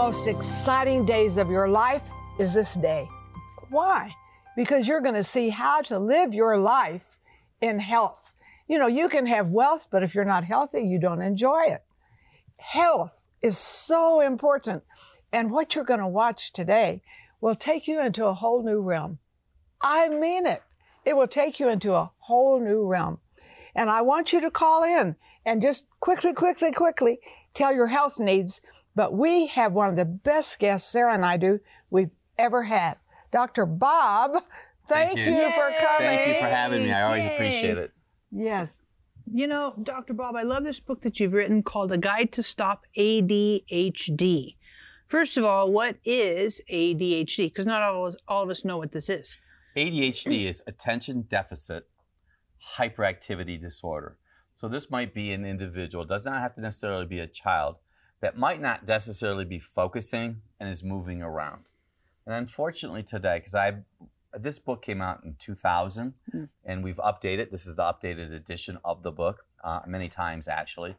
One of the most exciting days of your life is this day. Why? Because you're going to see how to live your life in health. You know, you can have wealth, but if you're not healthy, you don't enjoy it. Health is so important. And what you're going to watch today will take you into a whole new realm. I mean it. It will take you into a whole new realm. And I want you to call in and just quickly, quickly, quickly tell your health needs. But we have one of the best guests, Sarah and I do, we've ever had. Dr. Bob, thank, Thank you, you. for coming. Thank you for having me. I always Yay. appreciate it. Yes. You know, Dr. Bob, I love this book that you've written called A Guide to Stop ADHD. First of all, what is ADHD? Because not all of, us, all of us know what this is. ADHD is attention deficit hyperactivity disorder. So this might be an individual, does not have to necessarily be a child, that might not necessarily be focusing and is moving around. And unfortunately today, because I this book came out in 2000 Mm. and we've updated, this is the updated edition of the book, uh, many times actually.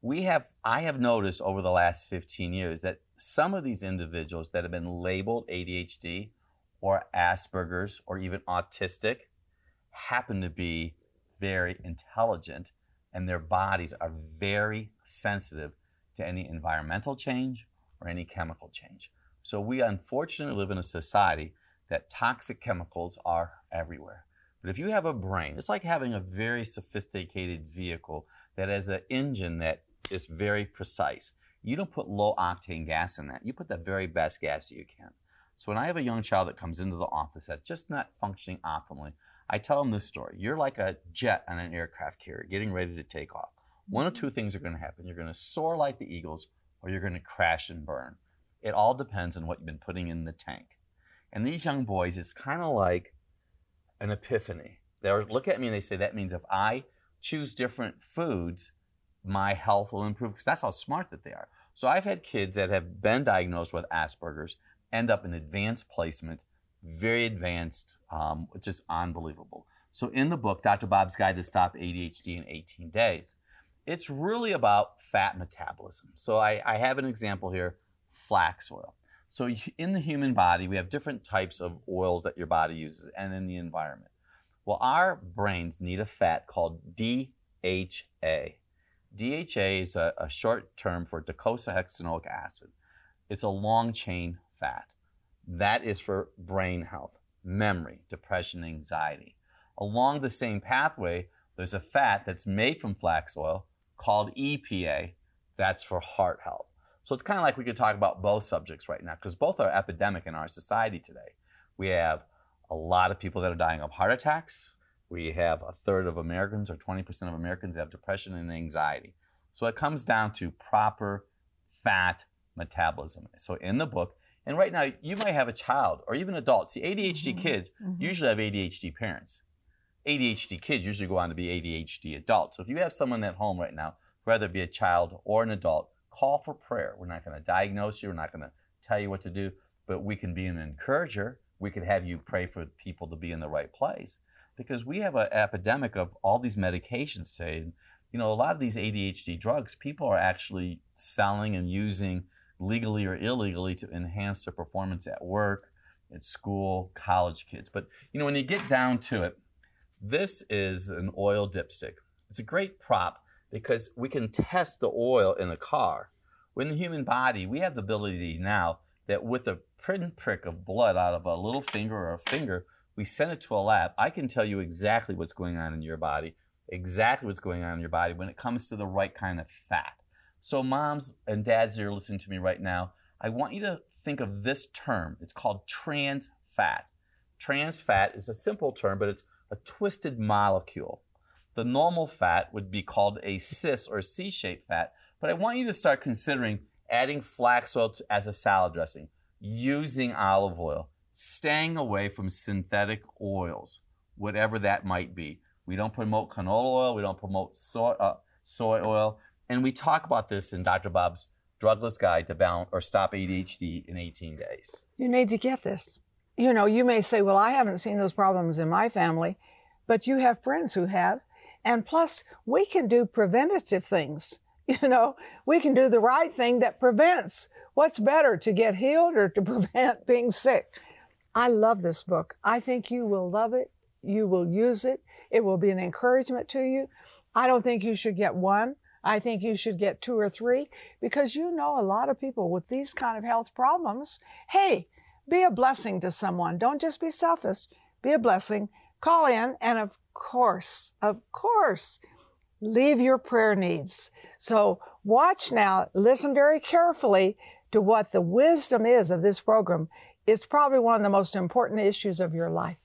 We have, I have noticed over the last 15 years that some of these individuals that have been labeled ADHD or Asperger's or even autistic happen to be very intelligent and their bodies are very sensitive to any environmental change or any chemical change. So we unfortunately live in a society that toxic chemicals are everywhere. But if you have a brain, it's like having a very sophisticated vehicle that has an engine that is very precise. You don't put low octane gas in that. You put the very best gas you can. So when I have a young child that comes into the office that's just not functioning optimally, I tell them this story. You're like a jet on an aircraft carrier getting ready to take off. One of two things are going to happen. You're going to soar like the eagles or you're going to crash and burn. It all depends on what you've been putting in the tank. And these young boys, it's kind of like an epiphany. They look at me and they say, that means if I choose different foods, my health will improve because that's how smart that they are. So I've had kids that have been diagnosed with Asperger's end up in advanced placement, very advanced, um, which is unbelievable. So in the book, Dr. Bob's Guide to Stop ADHD in 18 Days, it's really about fat metabolism. So I, I have an example here, flax oil. So in the human body, we have different types of oils that your body uses and in the environment. Well, our brains need a fat called DHA. DHA is a, a short term for docosahexaenoic acid. It's a long chain fat. That is for brain health, memory, depression, anxiety. Along the same pathway, there's a fat that's made from flax oil called EPA. That's for heart health. So it's kind of like we could talk about both subjects right now because both are epidemic in our society today. We have a lot of people that are dying of heart attacks. We have a third of Americans or 20% of Americans that have depression and anxiety. So it comes down to proper fat metabolism. So in the book, and right now you might have a child or even adults. The ADHD mm-hmm. kids mm-hmm. usually have ADHD parents. ADHD kids usually go on to be ADHD adults. So if you have someone at home right now, whether it be a child or an adult, call for prayer. We're not going to diagnose you. We're not going to tell you what to do, but we can be an encourager. We could have you pray for people to be in the right place because we have an epidemic of all these medications today. You know, a lot of these ADHD drugs, people are actually selling and using legally or illegally to enhance their performance at work, at school, college kids. But, you know, when you get down to it, this is an oil dipstick. It's a great prop because we can test the oil in a car. In the human body, we have the ability now that with a pinprick of blood out of a little finger or a finger, we send it to a lab. I can tell you exactly what's going on in your body, exactly what's going on in your body when it comes to the right kind of fat. So, moms and dads that are listening to me right now, I want you to think of this term. It's called trans fat. Trans fat is a simple term, but it's a twisted molecule. The normal fat would be called a cis or C shaped fat, but I want you to start considering adding flax oil to, as a salad dressing, using olive oil, staying away from synthetic oils, whatever that might be. We don't promote canola oil, we don't promote soy, uh, soy oil, and we talk about this in Dr. Bob's Drugless Guide to Balance or Stop ADHD in 18 Days. You need to get this. You know, you may say, well, I haven't seen those problems in my family, but you have friends who have. And plus, we can do preventative things. You know, we can do the right thing that prevents. What's better, to get healed or to prevent being sick? I love this book. I think you will love it. You will use it. It will be an encouragement to you. I don't think you should get one. I think you should get two or three because you know a lot of people with these kind of health problems. Hey, be a blessing to someone. Don't just be selfish. Be a blessing. Call in and of course, of course, leave your prayer needs. So watch now, listen very carefully to what the wisdom is of this program. It's probably one of the most important issues of your life.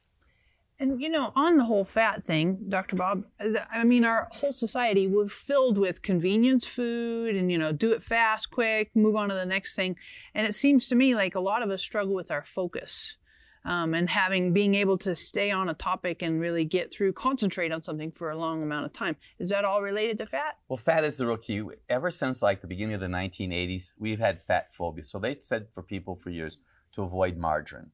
And you know, on the whole fat thing, Dr. Bob, I mean, our whole society we're filled with convenience food and you know, do it fast, quick, move on to the next thing. And it seems to me like a lot of us struggle with our focus. Um, and having being able to stay on a topic and really get through, concentrate on something for a long amount of time. Is that all related to fat? Well, fat is the real key. Ever since like the beginning of the 1980s, we've had fat phobia. So they said for people for years to avoid margarine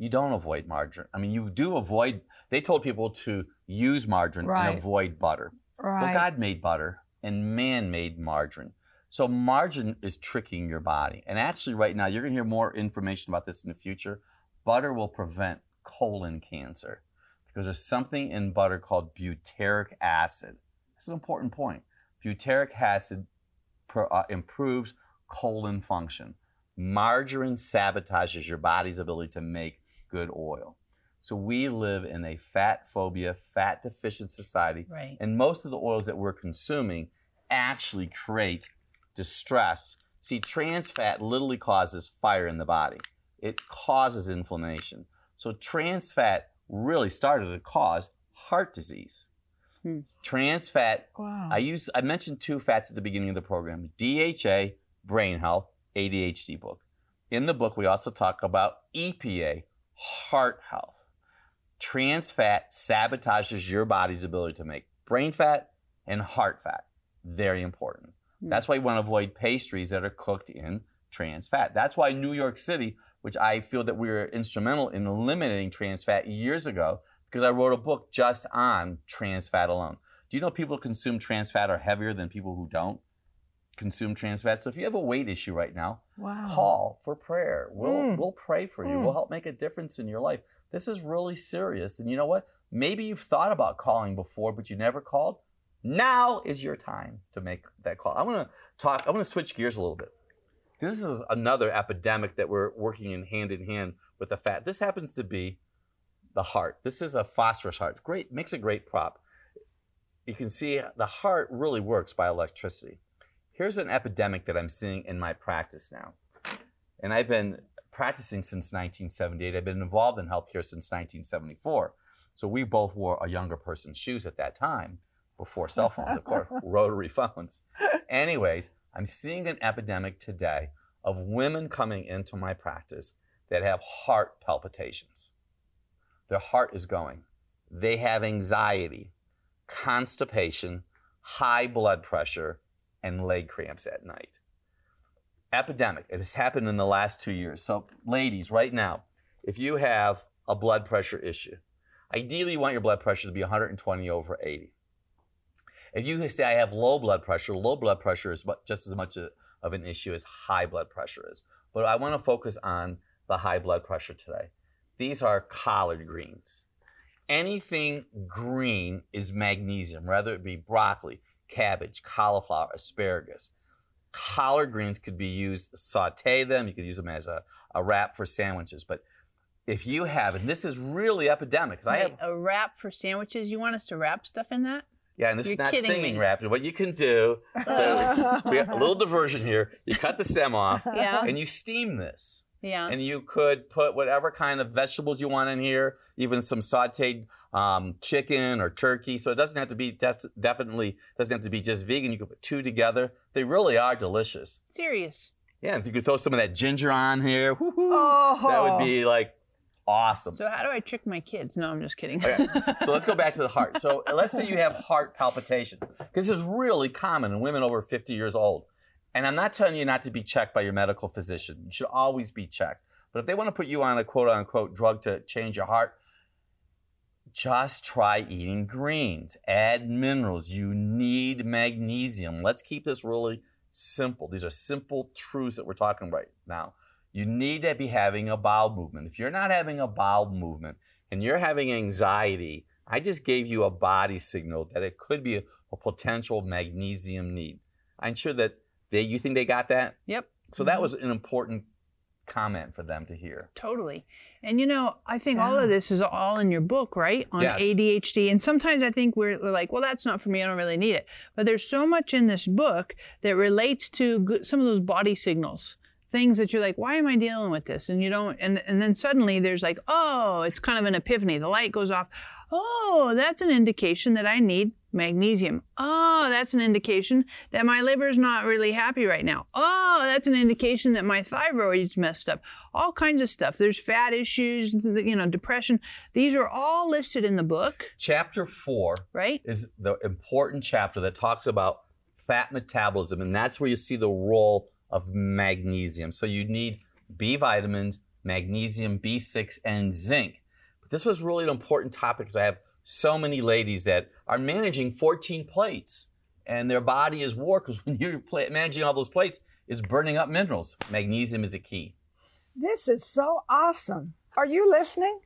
you don't avoid margarine. I mean, you do avoid, they told people to use margarine Right. and avoid butter. Right. Well, God made butter and man made margarine. So margarine is tricking your body. And actually, right now, you're going to hear more information about this in the future. Butter will prevent colon cancer because there's something in butter called butyric acid. That's an important point. Butyric acid pro, uh, improves colon function. Margarine sabotages your body's ability to make good oil. So we live in a fat phobia, fat deficient society. Right. And most of the oils that we're consuming actually create distress. See, trans fat literally causes fire in the body. It causes inflammation. So trans fat really started to cause heart disease. Hmm. Trans fat, Wow. I use I mentioned two fats at the beginning of the program. DHA, brain health, ADHD book. In the book, we also talk about EPA, heart health. Trans fat sabotages your body's ability to make brain fat and heart fat. Very important. Hmm. That's why you want to avoid pastries that are cooked in trans fat. That's why New York City, which I feel that we were instrumental in eliminating trans fat years ago, because I wrote a book just on trans fat alone. Do you know people who consume trans fat are heavier than people who don't consume trans fats. So if you have a weight issue right now, wow. call for prayer. We'll Mm. we'll pray for you. Mm. We'll help make a difference in your life. This is really serious. And you know what? Maybe you've thought about calling before, but you never called. Now is your time to make that call. I want to talk. I want to switch gears a little bit. This is another epidemic that we're working in hand in hand with the fat. This happens to be the heart. This is a phosphorus heart. Great, makes a great prop. You can see the heart really works by electricity. Here's an epidemic that I'm seeing in my practice now. And I've been practicing since 1978. I've been involved in healthcare since 1974. So we both wore a younger person's shoes at that time, before cell phones, of course, rotary phones. Anyways, I'm seeing an epidemic today of women coming into my practice that have heart palpitations. Their heart is going. They have anxiety, constipation, high blood pressure, and leg cramps at night. Epidemic. It has happened in the last two years. So, ladies, right now, if you have a blood pressure issue, ideally you want your blood pressure to be 120 over 80. If you say I have low blood pressure, low blood pressure is just as much of an issue as high blood pressure is. But I want to focus on the high blood pressure today. These are collard greens. Anything green is magnesium, whether it be broccoli, cabbage, cauliflower, asparagus. Collard greens could be used, saute them, you could use them as a, a wrap for sandwiches. But if you have, and this is really epidemic, because I have a wrap for sandwiches. You want us to wrap stuff in that? Yeah, and this is You're not kidding singing me. rap. What you can do, so we got a little diversion here. You cut the stem off Yeah. and you steam this. Yeah. And you could put whatever kind of vegetables you want in here, even some sauteed um, chicken or turkey. So it doesn't have to be des- definitely doesn't have to be just vegan. You can put two together. They really are delicious. Serious. Yeah, if you could throw some of that ginger on here, Oh. that would be like awesome. So how do I trick my kids? No, I'm just kidding. Okay, so let's go back to the heart. So let's say you have heart palpitation, this is really common in women over 50 years old. And I'm not telling you not to be checked by your medical physician. You should always be checked. But if they want to put you on a quote unquote drug to change your heart, just try eating greens. Add minerals. You need magnesium. Let's keep this really simple. These are simple truths that we're talking right now. You need to be having a bowel movement. If you're not having a bowel movement and you're having anxiety, I just gave you a body signal that it could be a, a potential magnesium need. I'm sure that they, you think they got that? Yep. So that mm-hmm. was an important comment for them to hear. Totally. And you know, I think all of this is all in your book, right? On Yes. ADHD. And sometimes I think we're, we're like, well, that's not for me. I don't really need it. But there's so much in this book that relates to good, some of those body signals. Things that you're like, why am I dealing with this? And you don't, and, and then suddenly there's like, oh, it's kind of an epiphany. The light goes off. Oh, that's an indication that I need magnesium. Oh, that's an indication that my liver's not really happy right now. Oh, that's an indication that my thyroid's messed up. All kinds of stuff. There's fat issues, you know, depression. These are all listed in the book, Chapter four right? is the important chapter that talks about fat metabolism, and that's where you see the role of magnesium. So you need B vitamins, magnesium, B6, and zinc. But this was really an important topic because I have so many ladies that are managing 14 plates, and their body is war because when you're managing all those plates, it's burning up minerals. Magnesium is a key. This is so awesome. Are you listening?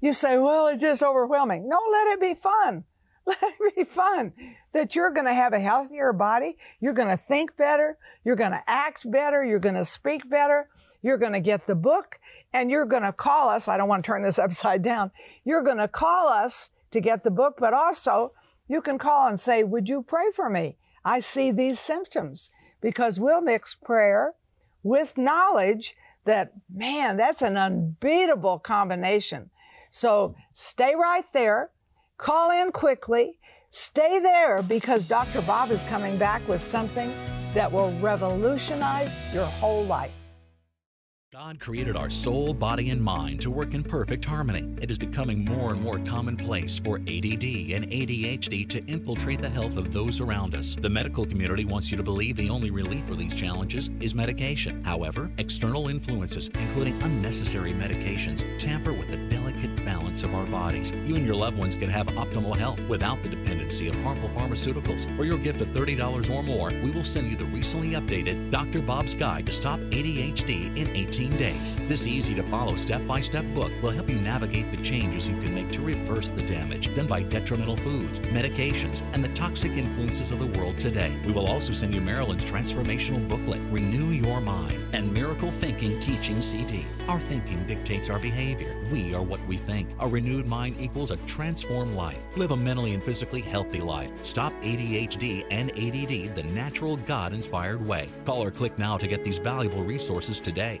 You say, well, it's just overwhelming. No, let it be fun. Let it be fun that you're going to have a healthier body. You're going to think better. You're going to act better. You're going to speak better. You're going to get the book and you're going to call us. I don't want to turn this upside down. You're going to call us to get the book, but also you can call and say, would you pray for me? I see these symptoms because we'll mix prayer with knowledge that, man, that's an unbeatable combination. So stay right there, call in quickly, stay there because Dr. Bob is coming back with something that will revolutionize your whole life. God created our soul, body, and mind to work in perfect harmony. It is becoming more and more commonplace for ADD and ADHD to infiltrate the health of those around us. The medical community wants you to believe the only relief for these challenges is medication. However, external influences, including unnecessary medications, tamper with the delicate balance of our bodies. You and your loved ones can have optimal health without the dependency of harmful pharmaceuticals. For your gift of $30 or more, we will send you the recently updated Dr. Bob's Guide to Stop ADHD in 18 days. This easy to follow step by step book will help you navigate the changes you can make to reverse the damage done by detrimental foods, medications, and the toxic influences of the world today. We will also send you Marilyn's transformational booklet, Renew Your Mind, and Miracle Thinking Teaching CD. Our thinking dictates our behavior. We are what we think. A renewed mind equals a transformed life. Live a mentally and physically healthy life. Stop ADHD and ADD the natural, God inspired way. Call or click now to get these valuable resources today.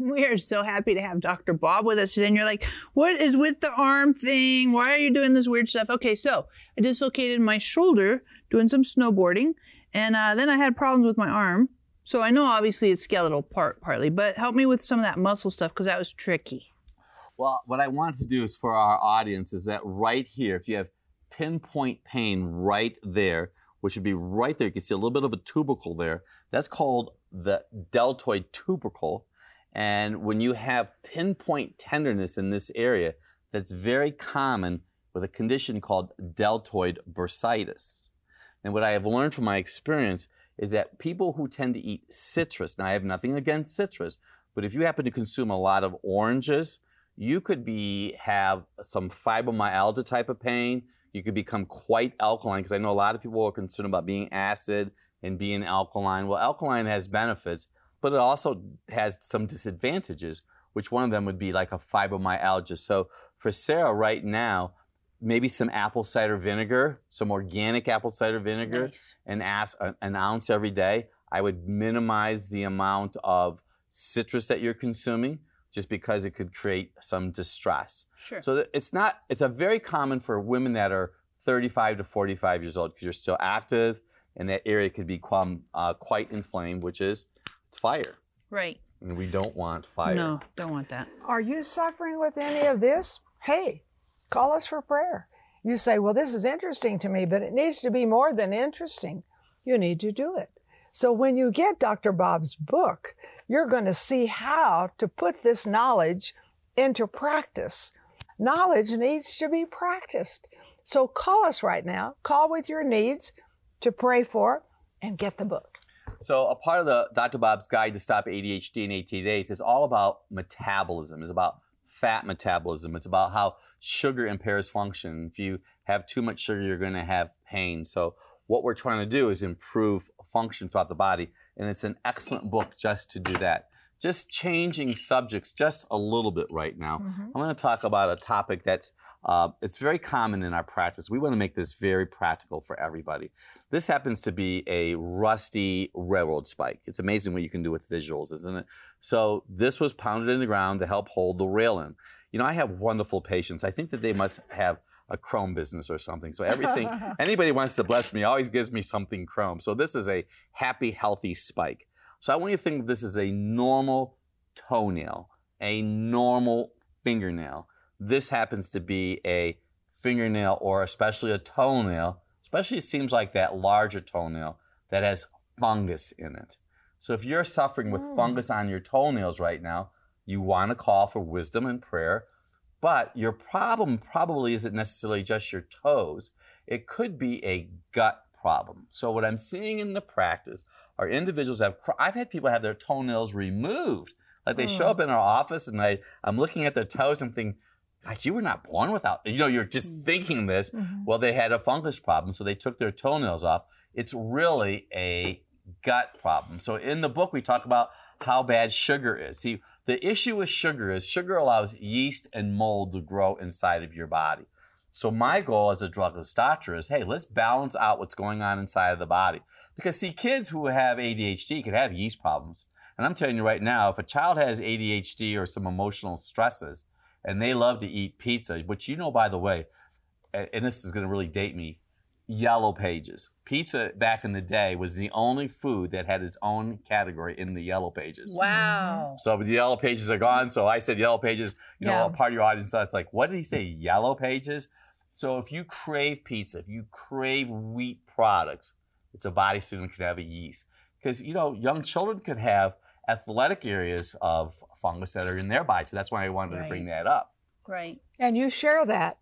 We are so happy to have Dr. Bob with us today. And you're like, what is with the arm thing? Why are you doing this weird stuff? Okay, so I dislocated my shoulder doing some snowboarding, and uh, then I had problems with my arm. So I know obviously it's skeletal part partly, but help me with some of that muscle stuff because that was tricky. Well, what I wanted to do is for our audience is that right here, if you have pinpoint pain right there, which would be right there, you can see a little bit of a tubercle there. That's called the deltoid tubercle. And when you have pinpoint tenderness in this area, that's very common with a condition called deltoid bursitis. And what I have learned from my experience is that people who tend to eat citrus, now I have nothing against citrus, but if you happen to consume a lot of oranges, you could be have some fibromyalgia type of pain. You could become quite alkaline because I know a lot of people are concerned about being acid and being alkaline. Well, alkaline has benefits, but it also has some disadvantages, which one of them would be like a fibromyalgia. So for Sarah right now, maybe some apple cider vinegar, some organic apple cider vinegar, Nice. and ask an ounce every day. I would minimize the amount of citrus that you're consuming just because it could create some distress. Sure. So it's not, it's a very common for women that are 35 to 45 years old because you're still active and that area could become uh, quite inflamed, which is, it's fire. right. And we don't want fire. No, don't want that. Are you suffering with any of this? Hey, call us for prayer. You say, well, this is interesting to me, but it needs to be more than interesting. You need to do it. So when you get Dr. Bob's book, you're going to see how to put this knowledge into practice. Knowledge needs to be practiced. So call us right now. Call with your needs to pray for and get the book. So a part of the Dr. Bob's Guide to Stop ADHD in 18 Days is all about metabolism. It's about fat metabolism. It's about how sugar impairs function. If you have too much sugar, you're going to have pain. So what we're trying to do is improve function throughout the body, and it's an excellent book just to do that. Just changing subjects just a little bit right now. Mm-hmm. I'm going to talk about a topic that's uh, it's very common in our practice. We want to make this very practical for everybody. This happens to be a rusty railroad spike. It's amazing what you can do with visuals, isn't it? So this was pounded in the ground to help hold the rail in. You know, I have wonderful patients. I think that they must have a chrome business or something. So everything, anybody wants to bless me always gives me something chrome. So this is a happy, healthy spike. So I want you to think of this as a normal toenail, a normal fingernail. This happens to be a fingernail or especially a toenail, especially it seems like that larger toenail that has fungus in it. So if you're suffering with oh. fungus on your toenails right now, you want to call for wisdom and prayer. But your problem probably isn't necessarily just your toes. It could be a gut problem. So what I'm seeing in the practice are individuals have I've had people have their toenails removed. Like they show oh. up in our office and I I'm looking at their toes and thinking, God, you were not born without. You know, you're just mm-hmm. thinking this. Mm-hmm. Well, they had a fungus problem, so they took their toenails off. It's really a gut problem. So in the book, we talk about how bad sugar is. See, the issue with sugar is sugar allows yeast and mold to grow inside of your body. So my goal as a drugless doctor is, hey, let's balance out what's going on inside of the body. Because see, kids who have ADHD could have yeast problems. And I'm telling you right now, if a child has ADHD or some emotional stresses, and they love to eat pizza, which you know, by the way, a- and this is going to really date me, yellow pages. Pizza back in the day was the only food that had its own category in the yellow pages. Wow. Mm-hmm. So the yellow pages are gone. So I said yellow pages. You know, Yeah. a part of your audience thought, it's like, what did he say? Yellow pages. So if you crave pizza, if you crave wheat products, it's a body student could have a yeast because you know young children could have athletic areas of fungus that are in their body too. That's why I wanted to bring that up. Right. And you share that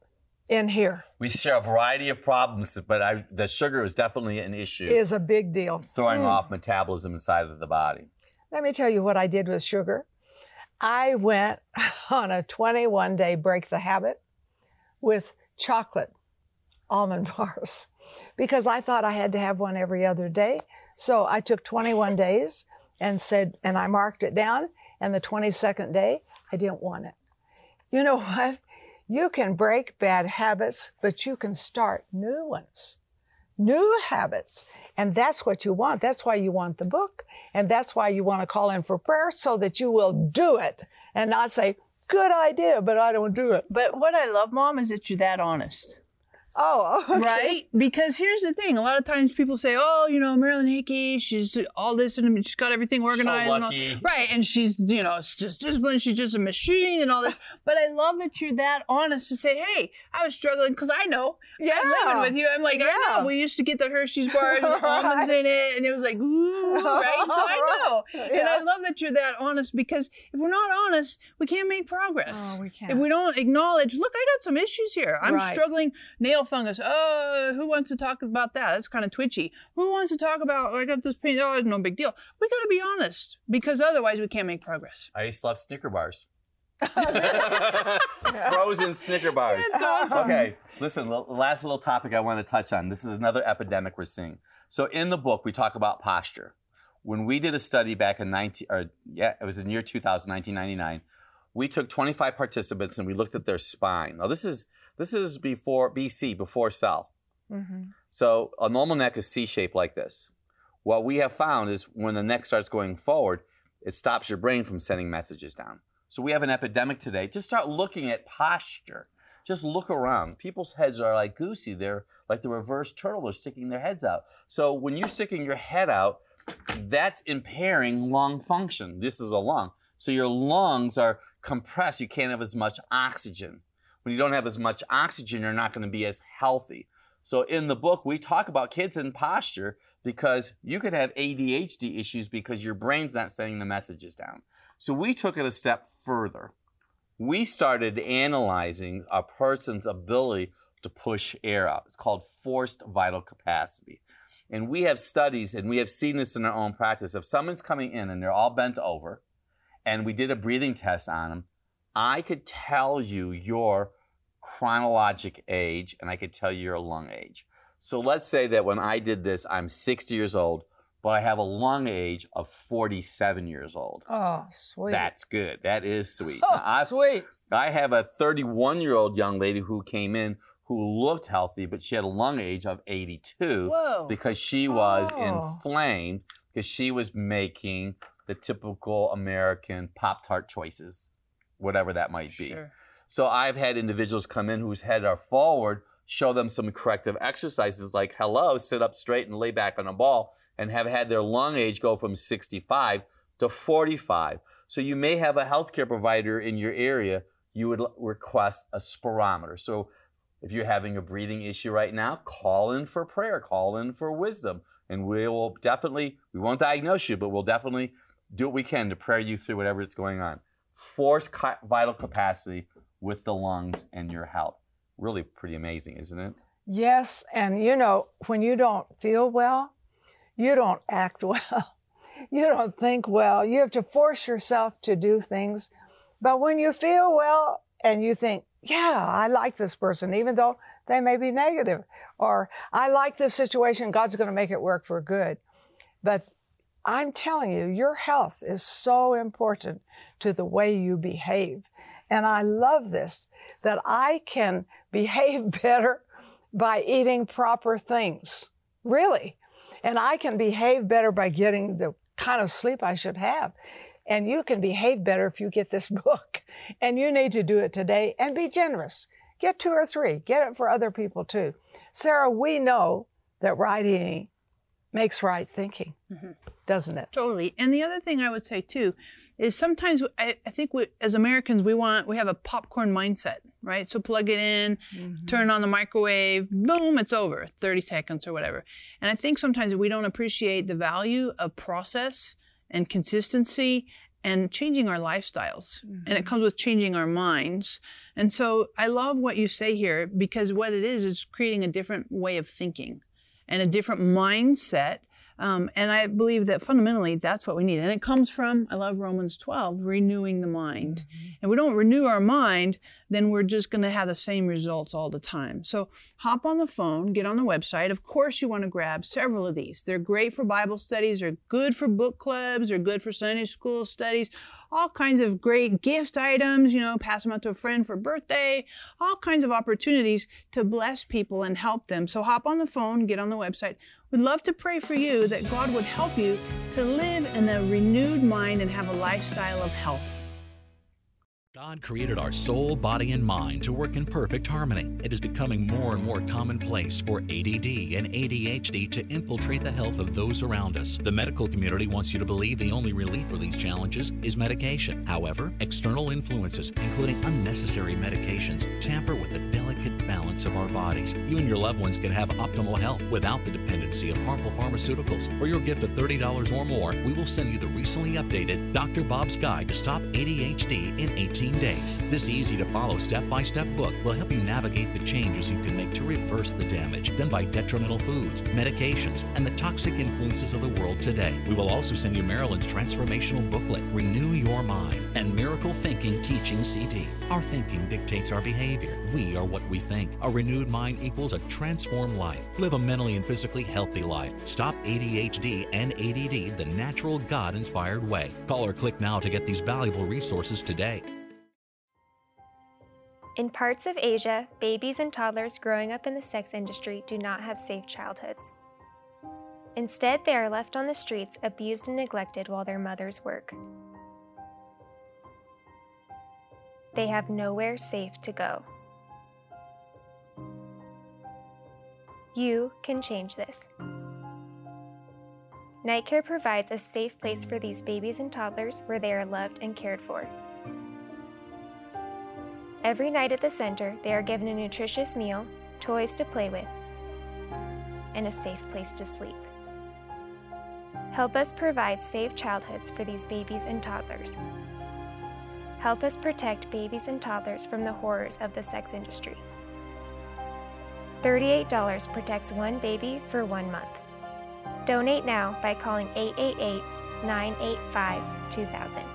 in here We share a variety of problems, but I, the sugar is definitely an issue, is a big deal. throwing Mm. off metabolism inside of the body. Let me tell you what I did with sugar. I went on a 21 day break the habit with chocolate almond bars because I thought I had to have one every other day. So I took 21 days and said, and I marked it down. And the 22nd day, I didn't want it. You know what? You can break bad habits, but you can start new ones new habits. And that's what you want. That's why you want the book. And that's why you want to call in for prayer so that you will do it and not say, good idea, but I don't do it. But what I love, Mom, is that you're that honest. Oh, okay. Right? Because here's the thing. A lot of times people say, oh, you know, Marilyn Hickey, she's all this and she's got everything organized. and all- lucky. Right. And she's, you know, it's just disciplined. She's just a machine and all this. But I love that you're that honest to say, hey, I was struggling because I know. Yeah. I'm living with you. I'm like, I know. We used to get the Hershey's bars with almonds in it. And it was like, ooh, right? So I know. And I love that you're that honest because if we're not honest, we can't make progress. Oh, we can't. If we don't acknowledge, look, I got some issues here. I'm Right. struggling nail fungus. Oh, who wants to talk about that? That's kind of twitchy. Who wants to talk about, oh, I got this pain. Oh, it's no big deal. We got to be honest because otherwise we can't make progress. I used to love Snicker bars. Frozen Snicker bars. That's awesome. Okay, listen, the last little topic I want to touch on. This is another epidemic we're seeing. So in the book, we talk about posture. When we did a study back in 19, or yeah, it was in the year 2000, 1999, we took 25 participants and we looked at their spine. Now this is this is before BC, before cell. Mm-hmm. So a normal neck is C-shaped like this. What we have found is when the neck starts going forward, it stops your brain from sending messages down. So we have an epidemic today. Just start looking at posture. Just look around. People's heads are like goosey. They're like the reverse turtle. They're sticking their heads out. So when you're sticking your head out, that's impairing lung function. This is a lung. So your lungs are compressed. You can't have as much oxygen. When you don't have as much oxygen, you're not going to be as healthy. So in the book, we talk about kids and posture because you could have ADHD issues because your brain's not sending the messages down. So we took it a step further. We started analyzing a person's ability to push air out. It's called forced vital capacity. And we have studies and we have seen this in our own practice. If someone's coming in and they're all bent over and we did a breathing test on them, I could tell you your chronologic age and I could tell you your lung age. So let's say that when I did this, I'm 60 years old, but I have a lung age of 47 years old. Oh, sweet. That's good. That is sweet. oh, Now, sweet. I have a 31 year old young lady who came in who looked healthy, but she had a lung age of 82 Whoa. because she was Oh. inflamed because she was making the typical American Pop Tart choices, whatever that might be. Sure. So I've had individuals come in whose head are forward, show them some corrective exercises like hello, sit up straight and lay back on a ball, and have had their lung age go from 65 to 45. So you may have a healthcare provider in your area, you would request a spirometer. So if you're having a breathing issue right now, call in for prayer, call in for wisdom, and we will definitely, we won't diagnose you, but we'll definitely do what we can to pray you through whatever is going on. Force vital capacity with the lungs and your health. Really pretty amazing, isn't it? Yes, and you know, when you don't feel well, you don't act well. You don't think well. You have to force yourself to do things. But when you feel well and you think, yeah, I like this person, even though they may be negative, or I like this situation, God's going to make it work for good. But I'm telling you, your health is so important to the way you behave. And I love this that I can behave better by eating proper things. Really. And I can behave better by getting the kind of sleep I should have. And you can behave better if you get this book. And you need to do it today and be generous. Get two or three. Get it for other people too. Sarah, we know that right eating makes right thinking, mm-hmm. doesn't it? Totally. And the other thing I would say too is sometimes I, I think we, as Americans we want we have a popcorn mindset, right? So plug it in, mm-hmm. turn on the microwave, boom, it's over, 30 seconds or whatever. And I think sometimes we don't appreciate the value of process and consistency and changing our lifestyles. And it mm-hmm. comes with changing our minds. And so I love what you say here because what it is is creating a different way of thinking and a different mindset. Um, and I believe that fundamentally that's what we need. And it comes from, I love Romans 12, renewing the mind. And we don't renew our mind, then we're just going to have the same results all the time. So hop on the phone, get on the website. Of course, you want to grab several of these. They're great for Bible studies, they're good for book clubs, they're good for Sunday school studies, all kinds of great gift items, you know, pass them out to a friend for birthday, all kinds of opportunities to bless people and help them. So hop on the phone, get on the website. We'd love to pray for you that God would help you to live in a renewed mind and have a lifestyle of health. God created our soul, body, and mind to work in perfect harmony. It is becoming more and more commonplace for ADD and ADHD to infiltrate the health of those around us. The medical community wants you to believe the only relief for these challenges is medication. However, external influences, including unnecessary medications, tamper with the delicate balance of our bodies. You and your loved ones can have optimal health without the dependency of harmful pharmaceuticals. For your gift of $30 or more, we will send you the recently updated Dr. Bob's Guide to Stop ADHD in 18 days. This easy to follow step by step book will help you navigate the changes you can make to reverse the damage done by detrimental foods, medications, and the toxic influences of the world today. We will also send you Marilyn's transformational booklet, Renew Your Mind and Miracle Thinking Teaching CD. Our thinking dictates our behavior. We are what we think. A renewed mind equals a transformed life. Live a mentally and physically healthy life. Stop ADHD and ADD the natural God inspired way. Call or click now to get these valuable resources today. In parts of Asia, babies and toddlers growing up in the sex industry do not have safe childhoods. Instead, they are left on the streets, abused and neglected while their mothers work. They have nowhere safe to go. You can change this. Night Care provides a safe place for these babies and toddlers where they are loved and cared for. Every night at the center, they are given a nutritious meal, toys to play with, and a safe place to sleep. Help us provide safe childhoods for these babies and toddlers. Help us protect babies and toddlers from the horrors of the sex industry. $38 protects one baby for one month. Donate now by calling 888 985 2000.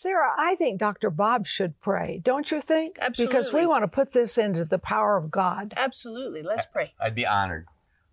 Sarah, I think Dr. Bob should pray, don't you think? Absolutely. Because we want to put this into the power of God. Absolutely. Let's pray. I'd be honored.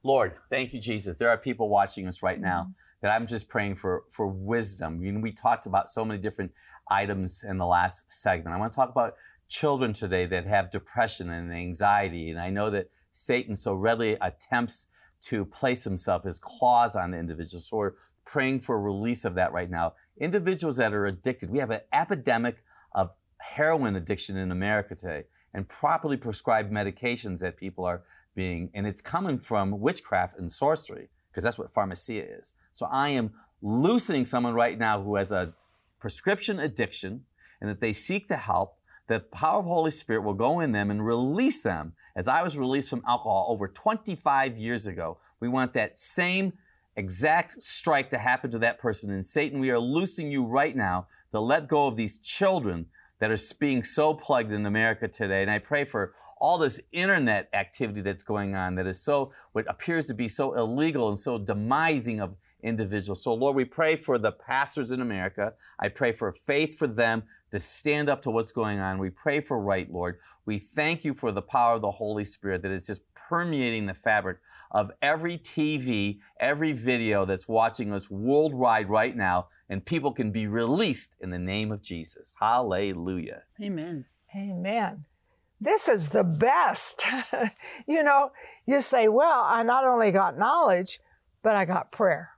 Lord, thank you, Jesus. There are people watching us right now Mm-hmm. that I'm just praying for for wisdom. You know, we talked about so many different items in the last segment. I want to talk about children today that have depression and anxiety. And I know that Satan so readily attempts to place himself, his claws on the individual. So we're praying for a release of that right now. Individuals that are addicted, we have an epidemic of heroin addiction in America today and properly prescribed medications that people are being, and it's coming from witchcraft and sorcery, because that's what pharmacia is. So I am loosening someone right now who has a prescription addiction, and that they seek the help, the power of Holy Spirit will go in them and release them. As I was released from alcohol over 25 years ago, we want that same exact strike to happen to that person. And Satan, we are loosing you right now to let go of these children that are being so plugged in America today. And I pray for all this internet activity that's going on that is so, what appears to be so illegal and so demising of individuals. So, Lord, we pray for the pastors in America. I pray for faith for them to stand up to what's going on. We pray for right, Lord. We thank you for the power of the Holy Spirit that is just permeating the fabric of every TV, every video that's watching us worldwide right now, and people can be released in the name of Jesus. Hallelujah. Amen. Amen. This is the best. you know, you say, well, I not only got knowledge, but I got prayer.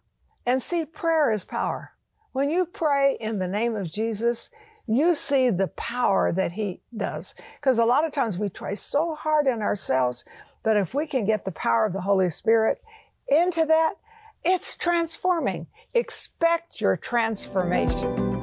And see, prayer is power. When you pray in the name of Jesus, you see the power that He does. Because a lot of times we try so hard in ourselves, but if we can get the power of the Holy Spirit into that, it's transforming. Expect your transformation.